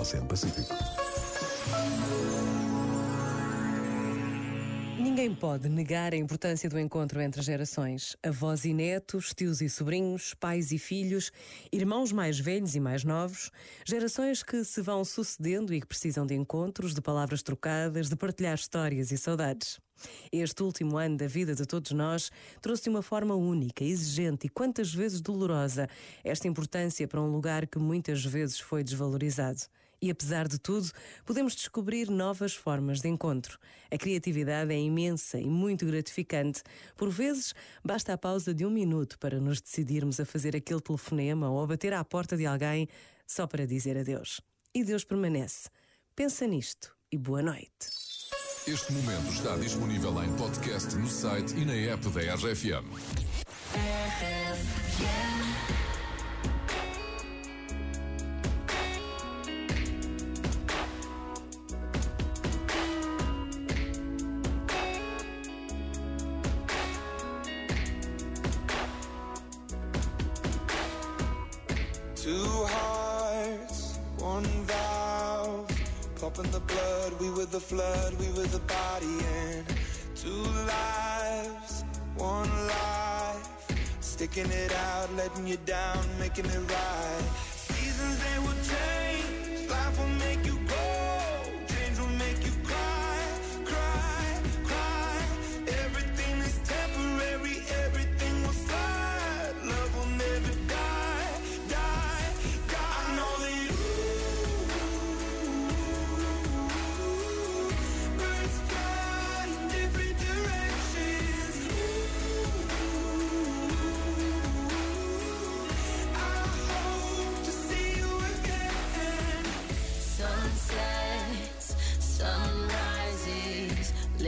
Oceano Pacífico. Ninguém pode negar a importância do encontro entre gerações. Avós e netos, tios e sobrinhos, pais e filhos, irmãos mais velhos e mais novos, gerações que se vão sucedendo e que precisam de encontros, de palavras trocadas, de partilhar histórias e saudades. Este último ano da vida de todos nós trouxe de uma forma única, exigente e quantas vezes dolorosa esta importância para um lugar que muitas vezes foi desvalorizado. E apesar de tudo, podemos descobrir novas formas de encontro. A criatividade é imensa e muito gratificante. Por vezes, basta a pausa de um minuto para nos decidirmos a fazer aquele telefonema ou a bater à porta de alguém só para dizer adeus. E Deus permanece. Pensa nisto e boa noite. Este momento está disponível em podcast no site e na app da RFM. Two hearts, one valve. Pumping the blood, we were the flood, we were the body, and two lives, one life. Sticking it out, letting you down, making it right. Seasons they will change,